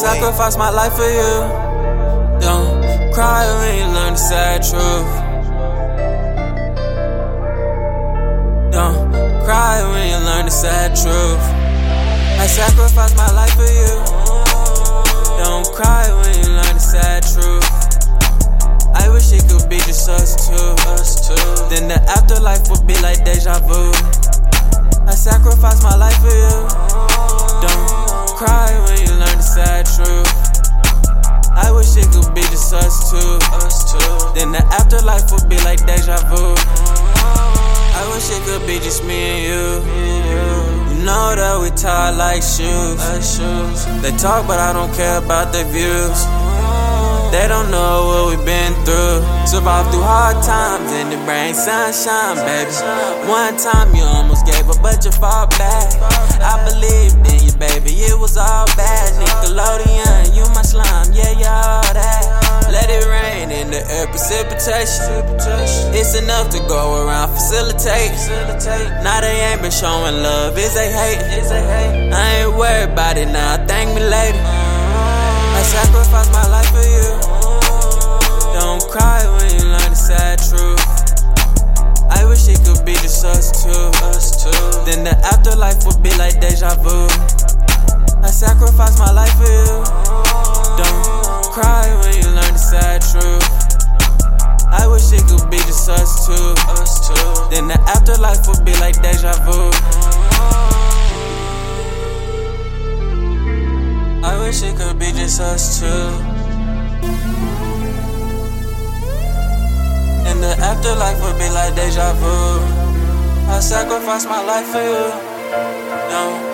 sacrifice my life for you. Don't cry when you learn the sad truth. Don't cry when you learn the sad truth. I sacrifice my life for you. Don't cry when you learn the sad truth. I wish it could be just us two. Us two. Then the afterlife would be like deja vu. I sacrifice us two. Us two. Then the afterlife would be like deja vu. I wish it could be just me and you. You know that we tie like shoes. They talk, but I don't care about their views. They don't know what we've been through. Survived through hard times and it brings sunshine, baby. One time you almost gave up, but you fought back. I believed in you, baby. It was all bad. Nickelodeon, you my slime, yeah, you precipitation. It's enough to go around, facilitate. Now they ain't been showing love, is they hate? I ain't worried about it now, thank me later. I sacrifice my life for you. Don't cry when you learn the sad truth. I wish it could be just us two. Us two. Then the afterlife would be like deja vu. I sacrifice my life for you. Don't cry when you learn the sad truth. Us two. Us two. Then the afterlife would be like deja vu. I wish it could be just us two. And the afterlife would be like deja vu. I sacrifice my life for you. Don't